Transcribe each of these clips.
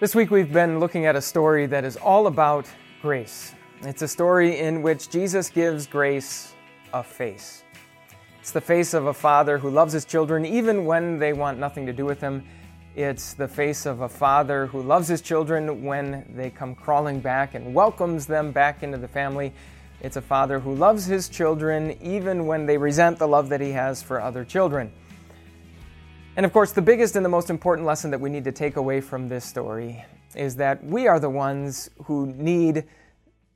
This week we've been looking at a story that is all about grace. It's a story in which Jesus gives grace a face. It's the face of a father who loves his children even when they want nothing to do with him. It's the face of a father who loves his children when they come crawling back and welcomes them back into the family. It's a father who loves his children even when they resent the love that he has for other children. And of course, the biggest and the most important lesson that we need to take away from this story is that we are the ones who need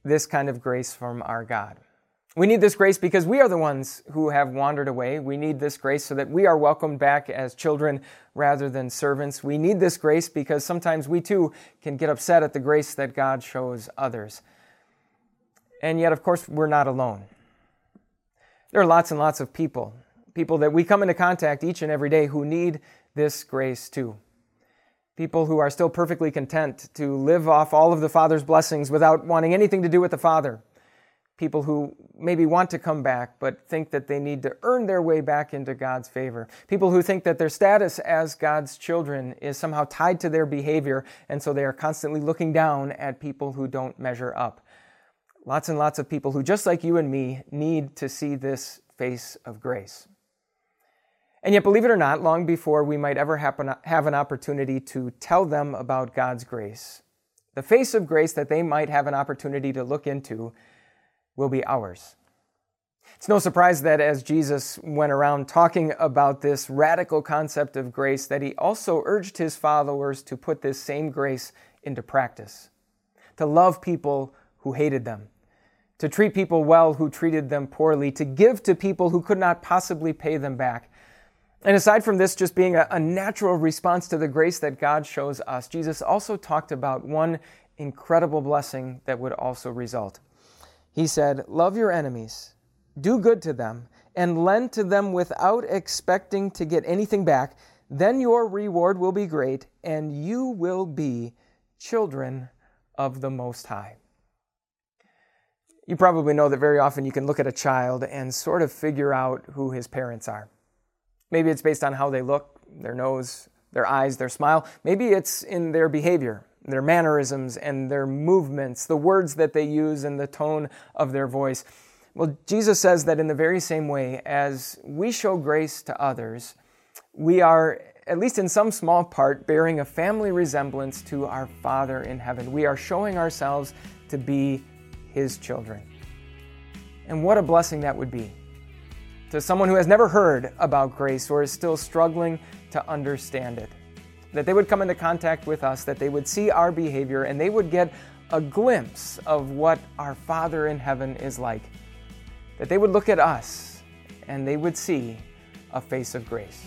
this kind of grace from our God. We need this grace because we are the ones who have wandered away. We need this grace so that we are welcomed back as children rather than servants. We need this grace because sometimes we too can get upset at the grace that God shows others. And yet, of course, we're not alone. There are lots and lots of people people that we come into contact each and every day who need this grace too. People who are still perfectly content to live off all of the Father's blessings without wanting anything to do with the Father. People who maybe want to come back but think that they need to earn their way back into God's favor. People who think that their status as God's children is somehow tied to their behavior, and so they are constantly looking down at people who don't measure up. Lots and lots of people who, just like you and me, need to see this face of grace. And yet, believe it or not, long before we might ever happen, have an opportunity to tell them about God's grace, the face of grace that they might have an opportunity to look into will be ours. It's no surprise that as Jesus went around talking about this radical concept of grace, that he also urged his followers to put this same grace into practice, to love people who hated them, to treat people well who treated them poorly, to give to people who could not possibly pay them back, and aside from this just being a, a, natural response to the grace that God shows us, Jesus also talked about one incredible blessing that would also result. He said, Love your enemies, do good to them, and lend to them without expecting to get anything back. Then your reward will be great, and you will be children of the Most High. You probably know that very often you can look at a child and sort of figure out who his parents are. Maybe it's based on how they look, their nose, their eyes, their smile. Maybe it's in their behavior, their mannerisms and their movements, the words that they use and the tone of their voice. Well, Jesus says that in the very same way as we show grace to others, we are, at least in some small part, bearing a family resemblance to our Father in heaven. We are showing ourselves to be His children. And what a blessing that would be to someone who has never heard about grace or is still struggling to understand it. That they would come into contact with us, that they would see our behavior, and they would get a glimpse of what our Father in heaven is like. That they would look at us and they would see a face of grace.